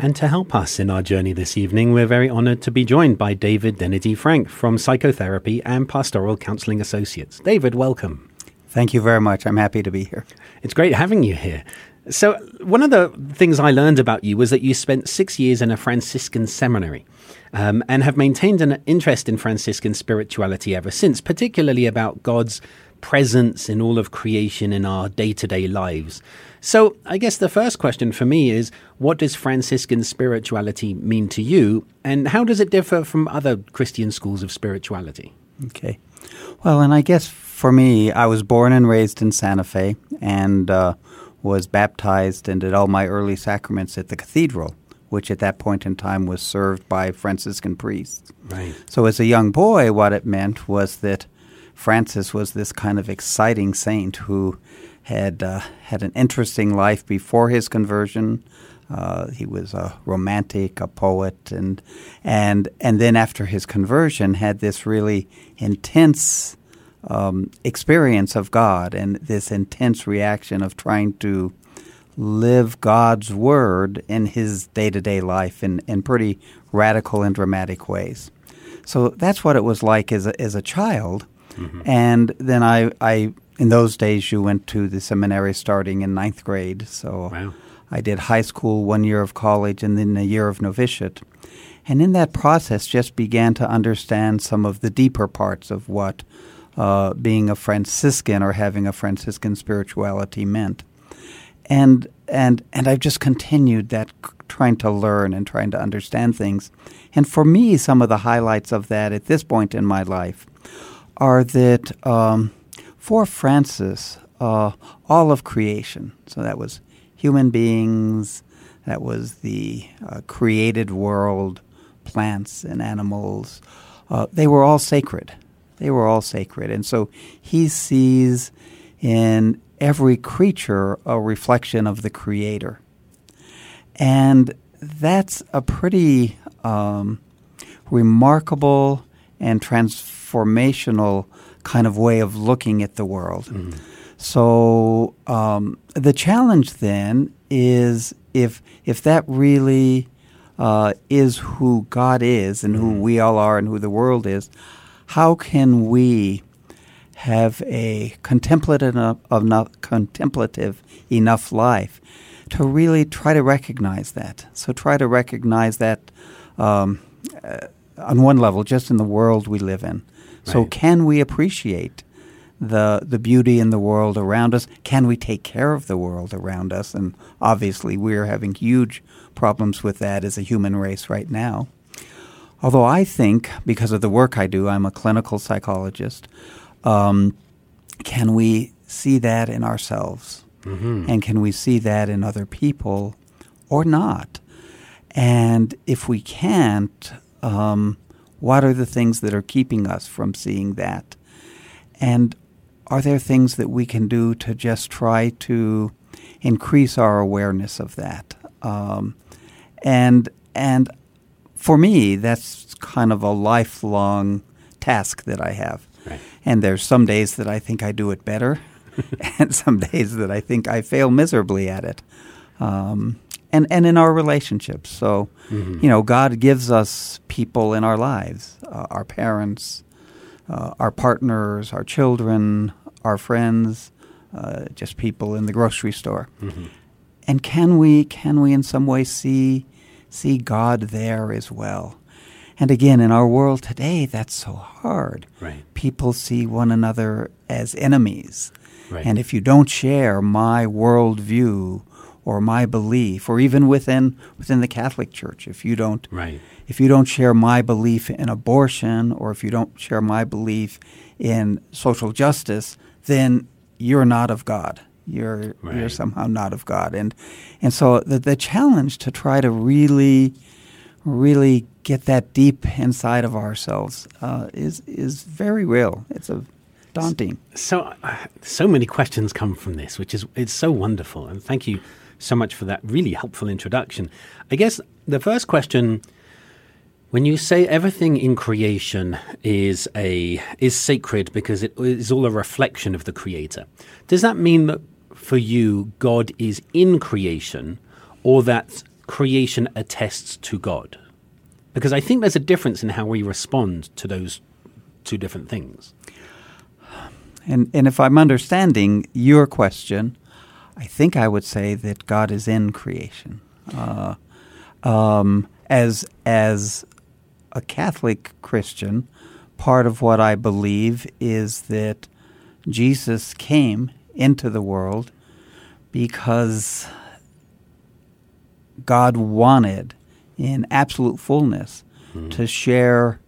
And to help us in our journey this evening, we're very honored to be joined by David Denedy Frank from Psychotherapy and Pastoral Counseling Associates. David, welcome. Thank you very much. I'm happy to be here. It's great having you here. So, one of the things I learned about you was that you spent six years in a Franciscan seminary um, and have maintained an interest in Franciscan spirituality ever since, particularly about God's presence in all of creation in our day to day lives. So, I guess the first question for me is what does Franciscan spirituality mean to you, and how does it differ from other Christian schools of spirituality? Okay. Well, and I guess for me, I was born and raised in Santa Fe and uh, was baptized and did all my early sacraments at the cathedral, which at that point in time was served by Franciscan priests. Right. So, as a young boy, what it meant was that Francis was this kind of exciting saint who had uh, had an interesting life before his conversion. Uh, he was a romantic, a poet, and and and then after his conversion, had this really intense um, experience of God and this intense reaction of trying to live God's word in his day to day life in, in pretty radical and dramatic ways. So that's what it was like as a, as a child. Mm-hmm. And then I, I in those days, you went to the seminary starting in ninth grade. So wow. I did high school, one year of college, and then a year of novitiate. And in that process, just began to understand some of the deeper parts of what uh, being a Franciscan or having a Franciscan spirituality meant. And and and I've just continued that, trying to learn and trying to understand things. And for me, some of the highlights of that at this point in my life are that. Um, for Francis, uh, all of creation, so that was human beings, that was the uh, created world, plants and animals, uh, they were all sacred. They were all sacred. And so he sees in every creature a reflection of the Creator. And that's a pretty um, remarkable and transformational kind of way of looking at the world. Mm. So um, the challenge then is if if that really uh, is who God is and who mm. we all are and who the world is, how can we have a contemplative enough, contemplative enough life to really try to recognize that? So try to recognize that um, uh, on one level, just in the world we live in. So can we appreciate the the beauty in the world around us? Can we take care of the world around us? And obviously, we're having huge problems with that as a human race right now. Although I think, because of the work I do, I'm a clinical psychologist. Um, can we see that in ourselves? Mm-hmm. And can we see that in other people or not? And if we can't, um, what are the things that are keeping us from seeing that? And are there things that we can do to just try to increase our awareness of that? Um, and and for me, that's kind of a lifelong task that I have. Right. And there's some days that I think I do it better, and some days that I think I fail miserably at it. Um, and and in our relationships. So, mm-hmm. you know, God gives us people in our lives, uh, our parents, uh, our partners, our children, our friends, uh, just people in the grocery store. Mm-hmm. And can we can we in some way see see God there as well? And again, in our world today, that's so hard. Right. People see one another as enemies. Right. And if you don't share my worldview or my belief, or even within within the Catholic Church, if you don't right. if you don't share my belief in abortion, or if you don't share my belief in social justice, then you're not of God. You're right. you're somehow not of God, and and so the the challenge to try to really really get that deep inside of ourselves uh, is is very real. It's a daunting. So, so many questions come from this, which is it's so wonderful, and thank you so much for that really helpful introduction. I guess the first question. When you say everything in creation is a is sacred because it is all a reflection of the creator, does that mean that for you God is in creation or that creation attests to God? Because I think there's a difference in how we respond to those two different things. And, and if I'm understanding your question, I think I would say that God is in creation. Uh, um, as as a Catholic Christian, part of what I believe is that Jesus came into the world because God wanted in absolute fullness mm-hmm. to share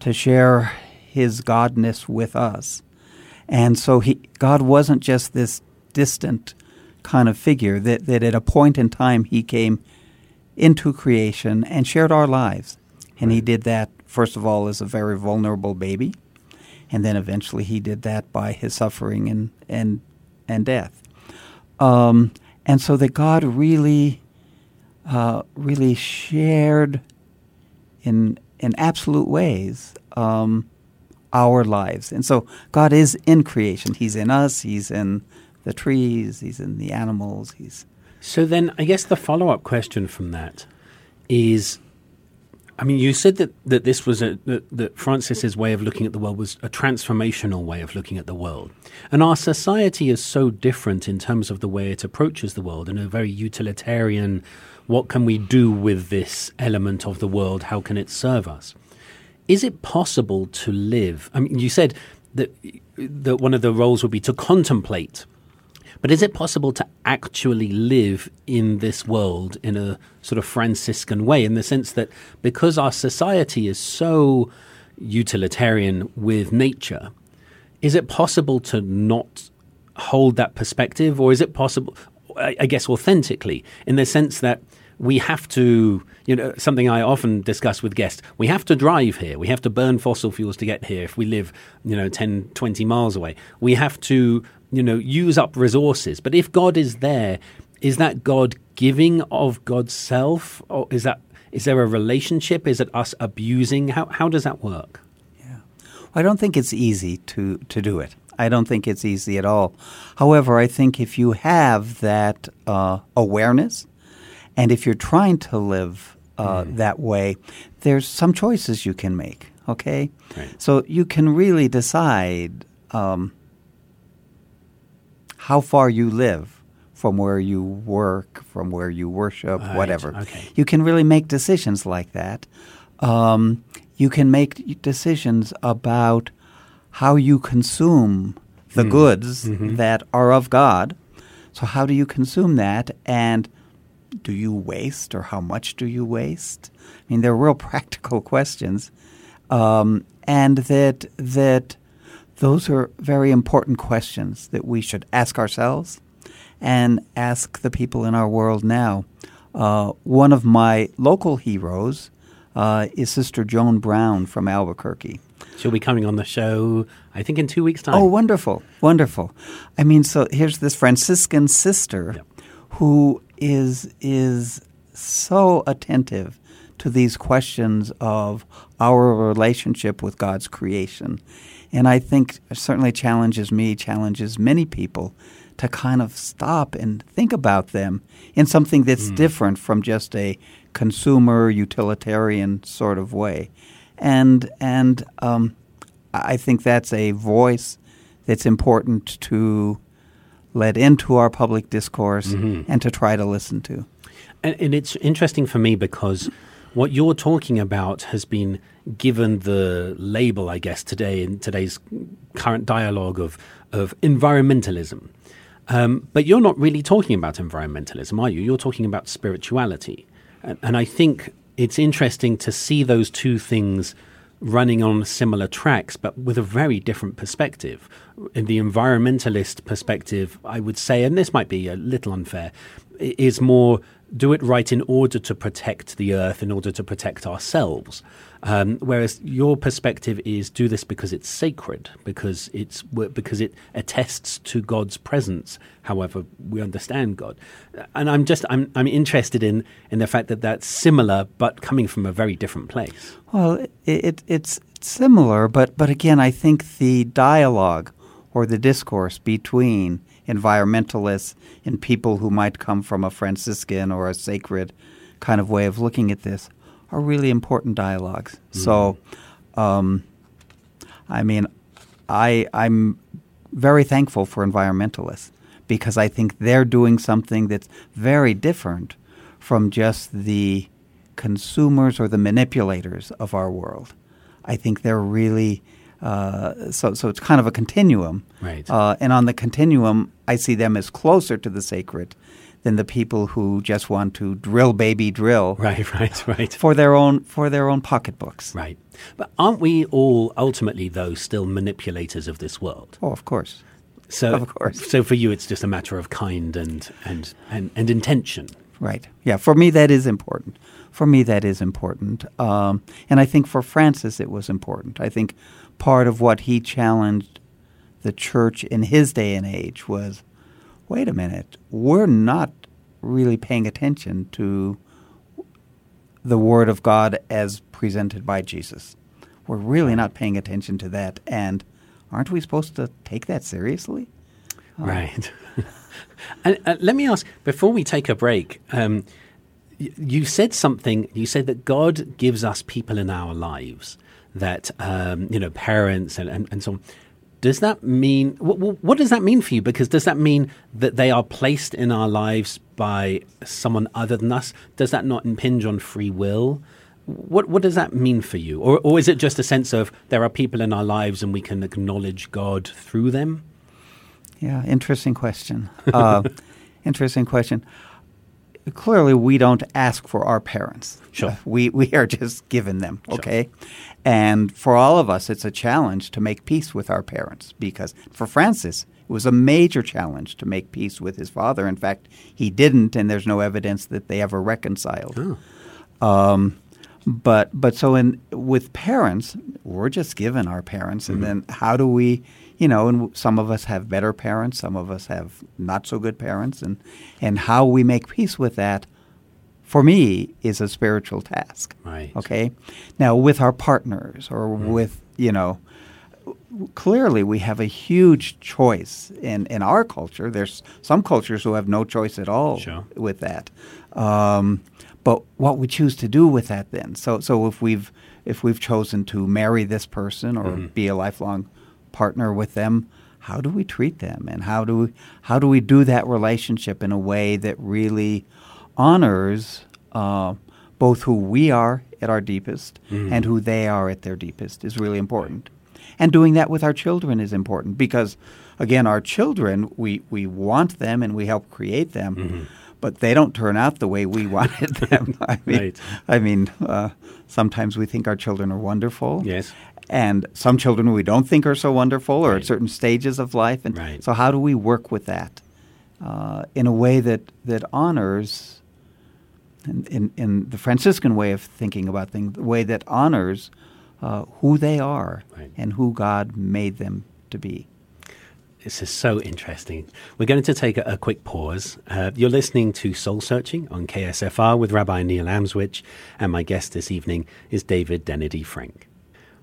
to share his godness with us. And so he God wasn't just this distant kind of figure that, that at a point in time he came into creation and shared our lives. And he did that first of all as a very vulnerable baby, and then eventually he did that by his suffering and and and death. Um, and so that God really uh, really shared in in absolute ways um, our lives. And so God is in creation. He's in us. He's in the trees. He's in the animals. He's so then I guess the follow up question from that is I mean, you said that, that this was a that, that Francis's way of looking at the world was a transformational way of looking at the world, and our society is so different in terms of the way it approaches the world in a very utilitarian what can we do with this element of the world? How can it serve us? Is it possible to live? I mean, you said that, that one of the roles would be to contemplate. But is it possible to actually live in this world in a sort of Franciscan way, in the sense that because our society is so utilitarian with nature, is it possible to not hold that perspective, or is it possible, I guess, authentically, in the sense that we have to, you know, something I often discuss with guests, we have to drive here. We have to burn fossil fuels to get here if we live, you know, 10, 20 miles away. We have to, you know, use up resources. But if God is there, is that God giving of God's self? Or is that, is there a relationship? Is it us abusing? How, how does that work? Yeah. Well, I don't think it's easy to, to do it. I don't think it's easy at all. However, I think if you have that uh, awareness, and if you're trying to live uh, mm. that way, there's some choices you can make. Okay, right. so you can really decide um, how far you live from where you work, from where you worship, right. whatever. Okay. You can really make decisions like that. Um, you can make decisions about how you consume the mm. goods mm-hmm. that are of God. So, how do you consume that? And do you waste or how much do you waste? I mean, they're real practical questions, um, and that that those are very important questions that we should ask ourselves and ask the people in our world now. Uh, one of my local heroes uh, is Sister Joan Brown from Albuquerque. She'll be coming on the show, I think, in two weeks' time. Oh, wonderful, wonderful. I mean, so here's this Franciscan sister yep. who is is so attentive to these questions of our relationship with God's creation. And I think certainly challenges me, challenges many people to kind of stop and think about them in something that's mm. different from just a consumer utilitarian sort of way. And and um, I think that's a voice that's important to let into our public discourse mm-hmm. and to try to listen to. And, and, it's interesting for me because what you're talking about has been given the label, I guess, today in today's current dialogue of, of environmentalism. Um, but you're not really talking about environmentalism, are you? You're talking about spirituality. And, and I think it's interesting to see those two things running on similar tracks, but with a very different perspective. In the environmentalist perspective, I would say, and this might be a little unfair, is more do it right in order to protect the earth, in order to protect ourselves. Um, whereas your perspective is do this because it's sacred, because it's because it attests to God's presence. However, we understand God, and I'm just I'm I'm interested in in the fact that that's similar, but coming from a very different place. Well, it, it it's similar, but but again, I think the dialogue or the discourse between environmentalists and people who might come from a Franciscan or a sacred kind of way of looking at this are really important dialogues. Mm-hmm. So, um, I mean, I I'm very thankful for environmentalists because I think they're doing something that's very different from just the consumers or the manipulators of our world. I think they're really uh, so so it's kind of a continuum. Right. Uh, and on the continuum, I see them as closer to the sacred than the people who just want to drill baby drill. Right, right, right. For their own for their own pocketbooks. Right. But aren't we all ultimately though still manipulators of this world? Oh, of course. So of course. So for you it's just a matter of kind and and and, and intention. Right. Yeah. For me, that is important. For me, that is important. Um, and I think for Francis, it was important. I think part of what he challenged the church in his day and age was wait a minute, we're not really paying attention to the Word of God as presented by Jesus. We're really not paying attention to that. And aren't we supposed to take that seriously? Right. and uh, let me ask before we take a break. Um, you said something. You said that God gives us people in our lives that um, you know parents and, and, and so on. Does that mean what, what does that mean for you? Because does that mean that they are placed in our lives by someone other than us? Does that not impinge on free will? What what does that mean for you, or or is it just a sense of there are people in our lives and we can acknowledge God through them? Yeah, interesting question. Uh, interesting question. Clearly, we don't ask for our parents. Sure. We we are just given them. Okay, sure. and for all of us, it's a challenge to make peace with our parents because for Francis, it was a major challenge to make peace with his father. In fact, he didn't, and there's no evidence that they ever reconciled. Oh. Um, but but so in with parents, we're just given our parents, and mm-hmm. then how do we you know, and some of us have better parents, some of us have not so good parents, and and how we make peace with that, for me, is a spiritual task. Right. Okay. Now, with our partners or mm. with you know, clearly we have a huge choice in in our culture. There's some cultures who have no choice at all sure. with that. Um, but what we choose to do with that then. So so if we've if we've chosen to marry this person or mm-hmm. be a lifelong partner with them, how do we treat them, and how do we, how do we do that relationship in a way that really honors uh, both who we are at our deepest mm. and who they are at their deepest is really important. And doing that with our children is important because, again, our children we we want them and we help create them. Mm-hmm but they don't turn out the way we wanted them. I mean, right. I mean, uh, sometimes we think our children are wonderful. Yes. And some children we don't think are so wonderful or right. at certain stages of life. And right. so, how do we work with that uh, in a way that, that honors, in, in, in, the Franciscan way of thinking about things, the way that honors uh, who they are and who God made them to be? This is so interesting. We're going to take a, a quick pause. Uh, you're listening to Soul Searching on KSFR with Rabbi Neil Amswych, and my guest this evening is David Denedy Frank.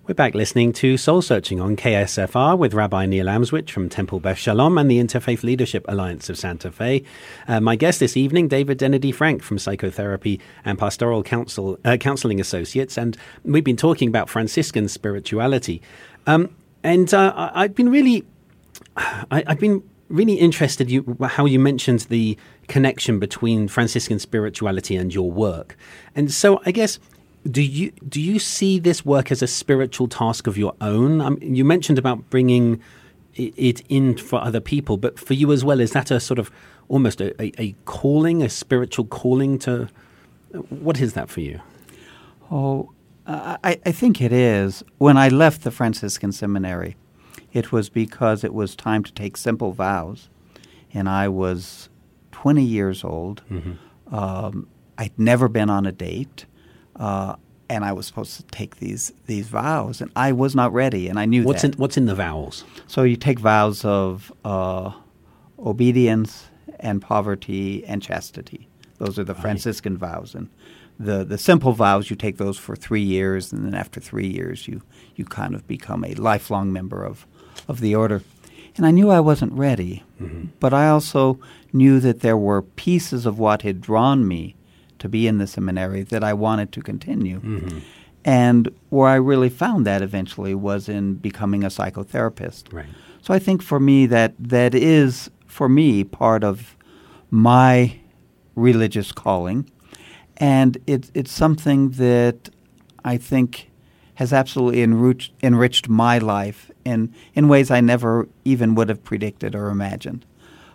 We're back listening to Soul Searching on KSFR with Rabbi Neil Amswych from Temple Beth Shalom and the Interfaith Leadership Alliance of Santa Fe. Uh, my guest this evening, David Denedy Frank from Psychotherapy and Pastoral Counsel, uh, Counseling Associates, and we've been talking about Franciscan spirituality. Um, and uh, I've been really, I, have been really interested you, how you mentioned the connection between Franciscan spirituality and your work. And so I guess do you do you see this work as a spiritual task of your own? Um, you mentioned about bringing it in for other people, but for you as well, is that a sort of almost a, a, a calling, a spiritual calling to? What is that for you? Oh, I, I think it is. When I left the Franciscan seminary, it was because it was time to take simple vows, and I was 20 years old. Mm-hmm. Um, I'd never been on a date. Uh, and I was supposed to take these these vows, and I was not ready, and I knew What's that. in What's in the vows? So you take vows of uh, obedience and poverty and chastity. Those are the Franciscan vows, and the the simple vows you take those for three years, and then after three years you you kind of become a lifelong member of of the order. And I knew I wasn't ready, but I also knew that there were pieces of what had drawn me to be in the seminary that I wanted to continue. Mm-hmm. And where I really found that eventually was in becoming a psychotherapist. Right. So I think for me that that is for me part of my religious calling, and it's it's something that I think has absolutely enriched enriched my life in in ways I never even would have predicted or imagined.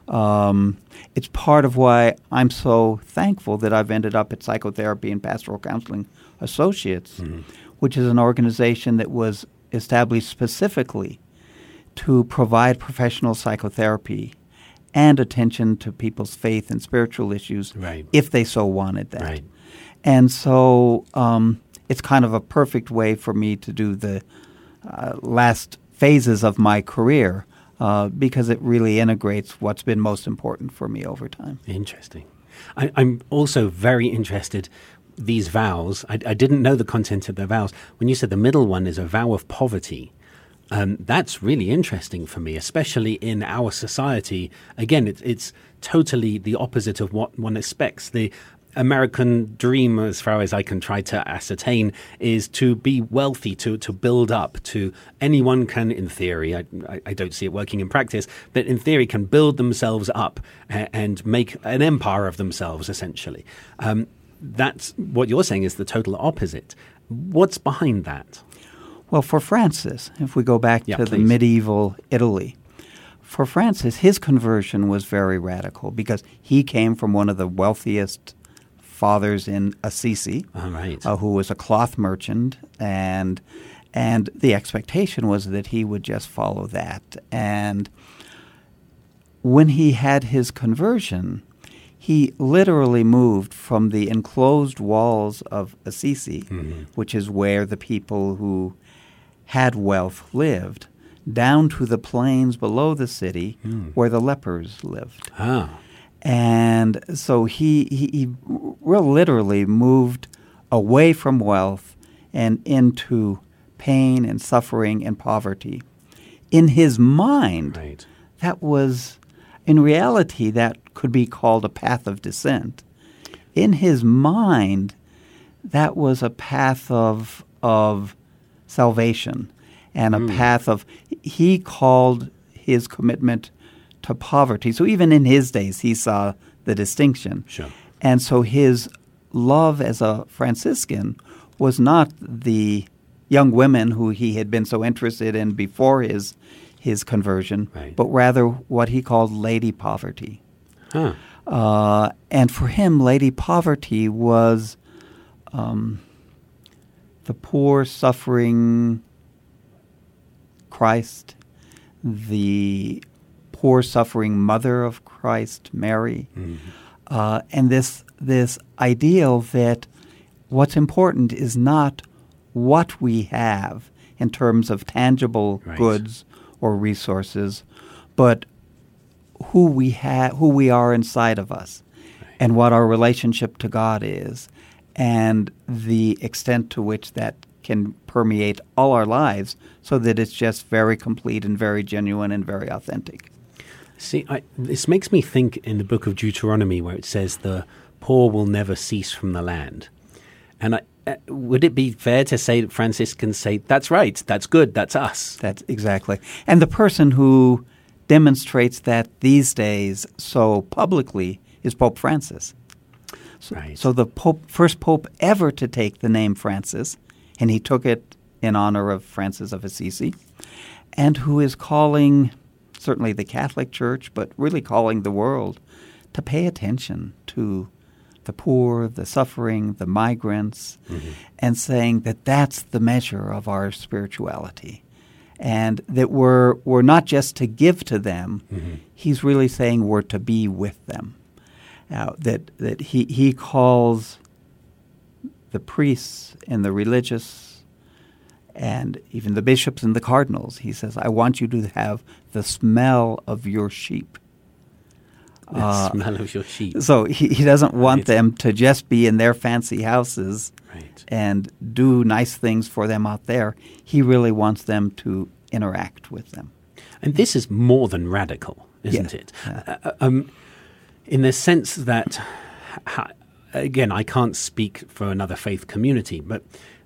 Um, it's part of why I'm so thankful that I've ended up at Psychotherapy and Pastoral Counseling Associates, which is an organization that was established specifically to provide professional psychotherapy and attention to people's faith and spiritual issues Right. if they so wanted that. Right. And so um, it's kind of a perfect way for me to do the uh, last phases of my career uh, because it really integrates what's been most important for me over time. Interesting. I, I'm also very interested. These vows, I, I didn't know the content of the vows. When you said the middle one is a vow of poverty, um, that's really interesting for me, especially in our society. Again, it, it's totally the opposite of what one expects. The American dream, as far as I can try to ascertain, is to be wealthy, to, to build up, to anyone can, in theory, I, I, don't see it working in practice, but in theory can build themselves up and make an empire of themselves, essentially. Um, that's what you're saying is the total opposite. What's behind that? Well, for Francis, if we go back Yeah, to the medieval Italy, for Francis, his conversion was very radical because he came from one of the wealthiest fathers in Assisi, All right. uh, who was a cloth merchant, and and the expectation was that he would just follow that. And when he had his conversion, he literally moved from the enclosed walls of Assisi, which is where the people who had wealth lived, down to the plains below the city where the lepers lived. Ah, And so he, he, he real literally moved away from wealth and into pain and suffering and poverty. In his mind, right. that was, in reality, that could be called a path of descent. In his mind, that was a path of, of salvation and a hmm. path of, he called his commitment to poverty. So even in his days, he saw the distinction. Sure. And so his love as a Franciscan was not the young women who he had been so interested in before his his conversion, Right. but rather what he called lady poverty. Huh. Uh, and for him, lady poverty was um, the poor, suffering Christ, the poor, suffering mother of Christ, Mary, uh, and this this ideal that what's important is not what we have in terms of tangible Right. goods or resources, but who we have, who we are inside of us, and what our relationship to God is, and the extent to which that can permeate all our lives, so that it's just very complete and very genuine and very authentic. See, I, this makes me think in the book of Deuteronomy where it says the poor will never cease from the land. And I, uh, would it be fair to say that Franciscans say, that's right, that's good, that's us? That's exactly. And the person who demonstrates that these days so publicly is Pope Francis. So, Right. so the pope, first pope ever to take the name Francis, and he took it in honor of Francis of Assisi, and who is calling certainly the Catholic Church, but really calling the world to pay attention to the poor, the suffering, the migrants, and saying that that's the measure of our spirituality. And that we're, we're not just to give to them, he's really saying we're to be with them. uh, that that he he calls the priests and the religious and even the bishops and the cardinals. He says, "I want you to have the smell of your sheep." The uh, smell of your sheep. So he, he doesn't want right. them to just be in their fancy houses right. and do nice things for them out there. He really wants them to interact with them. And this is more than radical, isn't yeah. it? Yeah. Uh, uh um, in the sense that, again, I can't speak for another faith community, but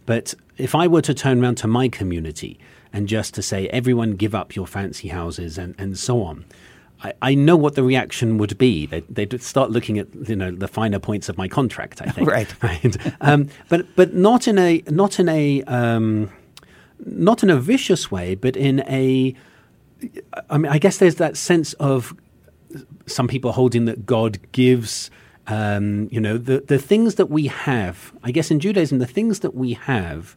but if I were to turn around to my community and just to say, everyone give up your fancy houses and, and so on, I, I know what the reaction would be. They'd, they'd, start looking at you know the finer points of my contract. I think, right, right. Um, but but not in a not in a um, not in a vicious way, but in a I mean, I guess there's that sense of some people holding that God gives. Um, you know, the the things that we have. I guess in Judaism, the things that we have,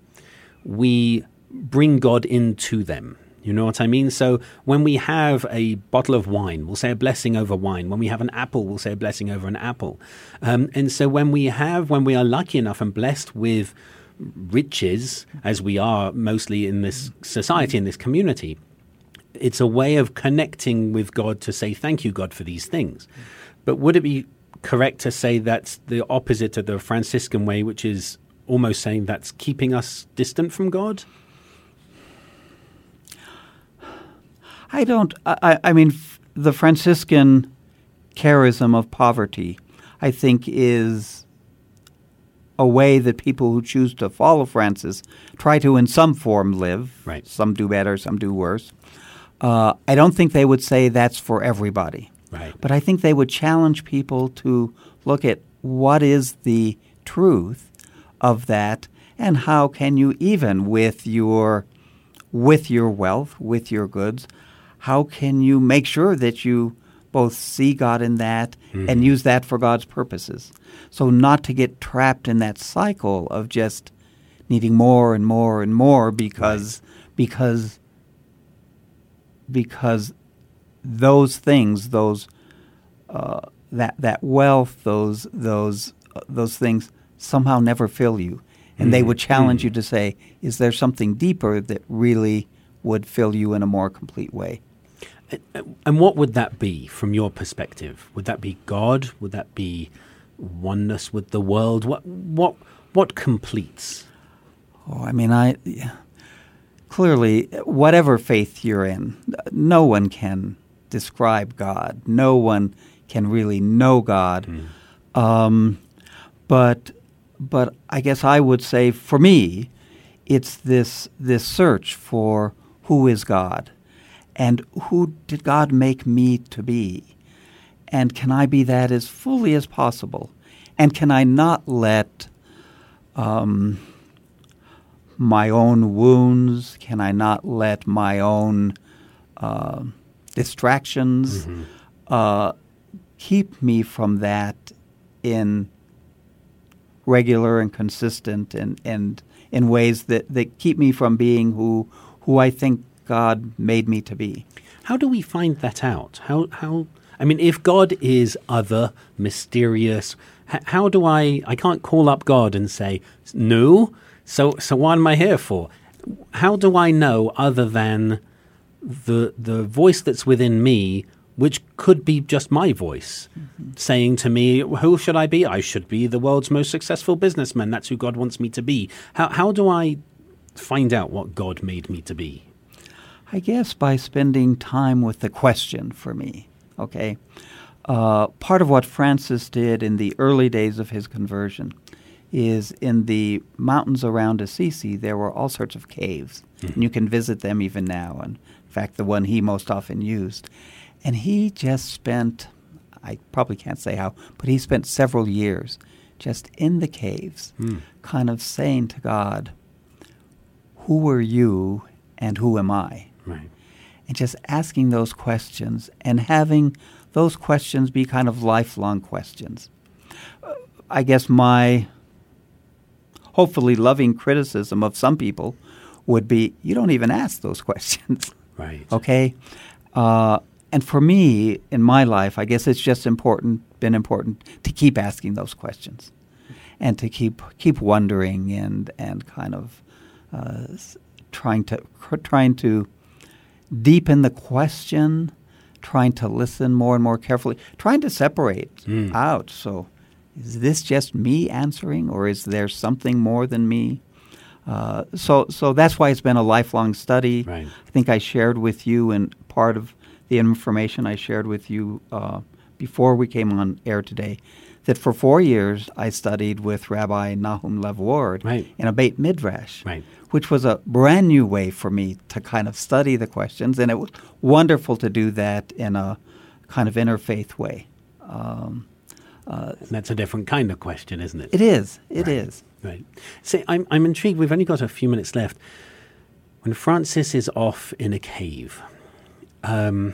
we bring God into them. You know what I mean? So when we have a bottle of wine, we'll say a blessing over wine. When we have an apple, we'll say a blessing over an apple. Um, and so when we have, when we are lucky enough and blessed with riches, as we are mostly in this society, in this community, it's a way of connecting with God to say, thank you, God, for these things. But would it be correct to say that's the opposite of the Franciscan way, which is almost saying that's keeping us distant from God? I don't. I, I mean, the Franciscan charism of poverty, I think, is a way that people who choose to follow Francis try to, in some form, live. Right. Some do better, some do worse. Uh, I don't think they would say that's for everybody. Right. But I think they would challenge people to look at what is the truth of that and how can you even with your with your wealth, with your goods, how can you make sure that you both see God in that mm-hmm. and use that for God's purposes? So not to get trapped in that cycle of just needing more and more and more because right. because because those things, those uh, that that wealth, those those uh, those things somehow never fill you, and they would challenge mm you to say, "Is there something deeper that really would fill you in a more complete way?" And what would that be from your perspective? Would that be God? Would that be oneness with the world? What what what completes? Oh, I mean, I clearly, whatever faith you're in, no one can describe God. No one can really know God. Mm. Um, but but I guess I would say for me, it's this this search for who is God, and who did God make me to be, and can I be that as fully as possible, and can I not let um, my own wounds? Can I not let my own uh, distractions mm-hmm. uh, keep me from that in regular and consistent and, and in ways that, that keep me from being who who I think God made me to be. How do we find that out? How how I mean, if God is other, mysterious, how do I? I can't call up God and say, "No, so, so what am I here for? How do I know other than the the voice that's within me, which could be just my voice, mm-hmm. saying to me, "Who should I be? I should be the world's most successful businessman. That's who God wants me to be." How how do I find out what God made me to be? I guess by spending time with the question for me. Okay. Uh, part of what Francis did in the early days of his conversion is in the mountains around Assisi, there were all sorts of caves. Mm-hmm. And you can visit them even now. And in fact, the one he most often used. And he just spent, I probably can't say how, but he spent several years just in the caves, mm. kind of saying to God, Who are you and who am I? Right. And just asking those questions and having those questions be kind of lifelong questions. Uh, I guess my hopefully loving criticism of some people would be you don't even ask those questions. Right. Okay? Uh, and for me, in my life, I guess it's just important, been important to keep asking those questions, and to keep keep wondering and and kind of uh, trying to trying to deepen the question, trying to listen more and more carefully, trying to separate mm. out. So, is this just me answering, or is there something more than me? Uh, so, so that's why it's been a lifelong study. Right. I think I shared with you, and part of the information I shared with you uh, before we came on air today, that for four years I studied with Rabbi Nahum Lev Ward right. in a Beit Midrash, right. which was a brand new way for me to kind of study the questions, and it was wonderful to do that in a kind of interfaith way. Um, uh, that's a different kind of question, isn't it? It is. It right. is. Right. See, I'm, I'm intrigued. We've only got a few minutes left. When Francis is off in a cave, um,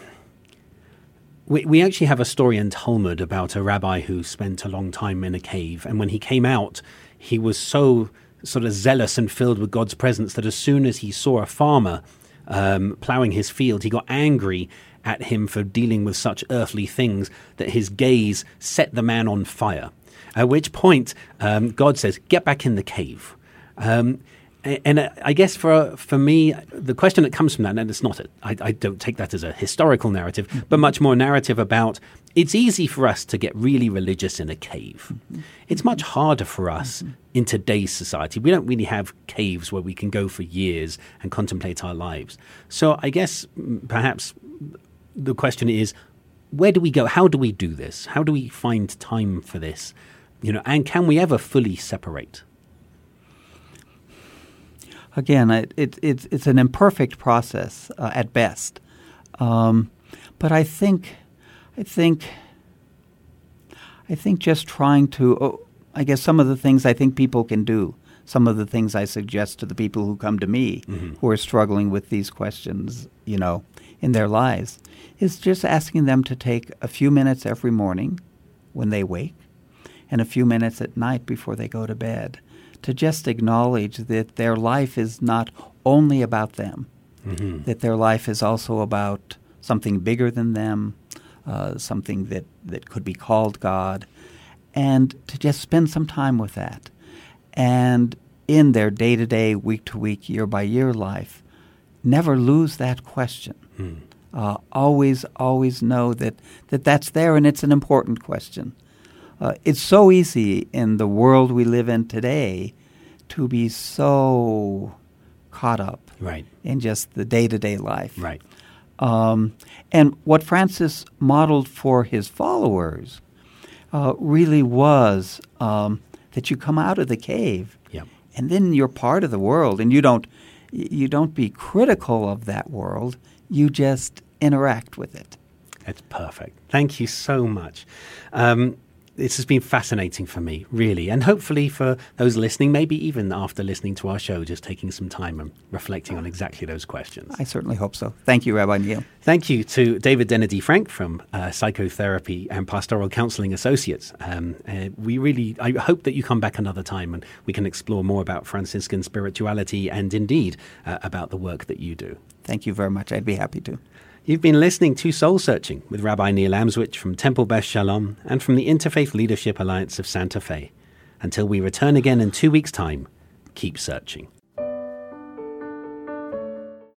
we, we actually have a story in Talmud about a rabbi who spent a long time in a cave, and when he came out, he was so sort of zealous and filled with God's presence that as soon as he saw a farmer um, plowing his field, he got angry at him for dealing with such earthly things that his gaze set the man on fire. At which point, um, God says, Get back in the cave. Um, and I guess for for me, the question that comes from that, and it's not, a, I, I don't take that as a historical narrative, mm-hmm. but much more narrative about it's easy for us to get really religious in a cave. Mm-hmm. It's much harder for us mm-hmm. in today's society. We don't really have caves where we can go for years and contemplate our lives. So I guess perhaps the question is, where do we go? How do we do this? How do we find time for this? You know, and can we ever fully separate? Again, it, it, it's, it's an imperfect process uh, at best. Um, but I think, I think, I think just trying to, oh, I guess some of the things I think people can do, some of the things I suggest to the people who come to me mm-hmm. who are struggling with these questions, you know, in their lives, is just asking them to take a few minutes every morning when they wake and a few minutes at night before they go to bed to just acknowledge that their life is not only about them, mm-hmm. that their life is also about something bigger than them, uh, something that, that could be called God, and to just spend some time with that. And in their day to day, week to week, year by year life, never lose that question. Mm. Uh, always, always know that, that that's there and it's an important question. Uh, it's so easy in the world we live in today to be so caught up right. in just the day to day life. Right. Um, and what Francis modeled for his followers uh, really was um, that you come out of the cave, yep. and then you're part of the world, and you don't you don't be critical of that world. You just interact with it. That's perfect. Thank you so much. Um, this has been fascinating for me, really, and hopefully for those listening, maybe even after listening to our show, just taking some time and reflecting on exactly those questions. I certainly hope so. Thank you, Rabbi Neil. Thank you to David Denedy Frank from uh, Psychotherapy and Pastoral Counseling Associates. Um, uh, we really, I hope that you come back another time and we can explore more about Franciscan spirituality and indeed uh, about the work that you do. Thank you very much. I'd be happy to. You've been listening to Soul Searching with Rabbi Neil Amswych from Temple Beth Shalom and from the Interfaith Leadership Alliance of Santa Fe. Until we return again in two weeks' time, keep searching.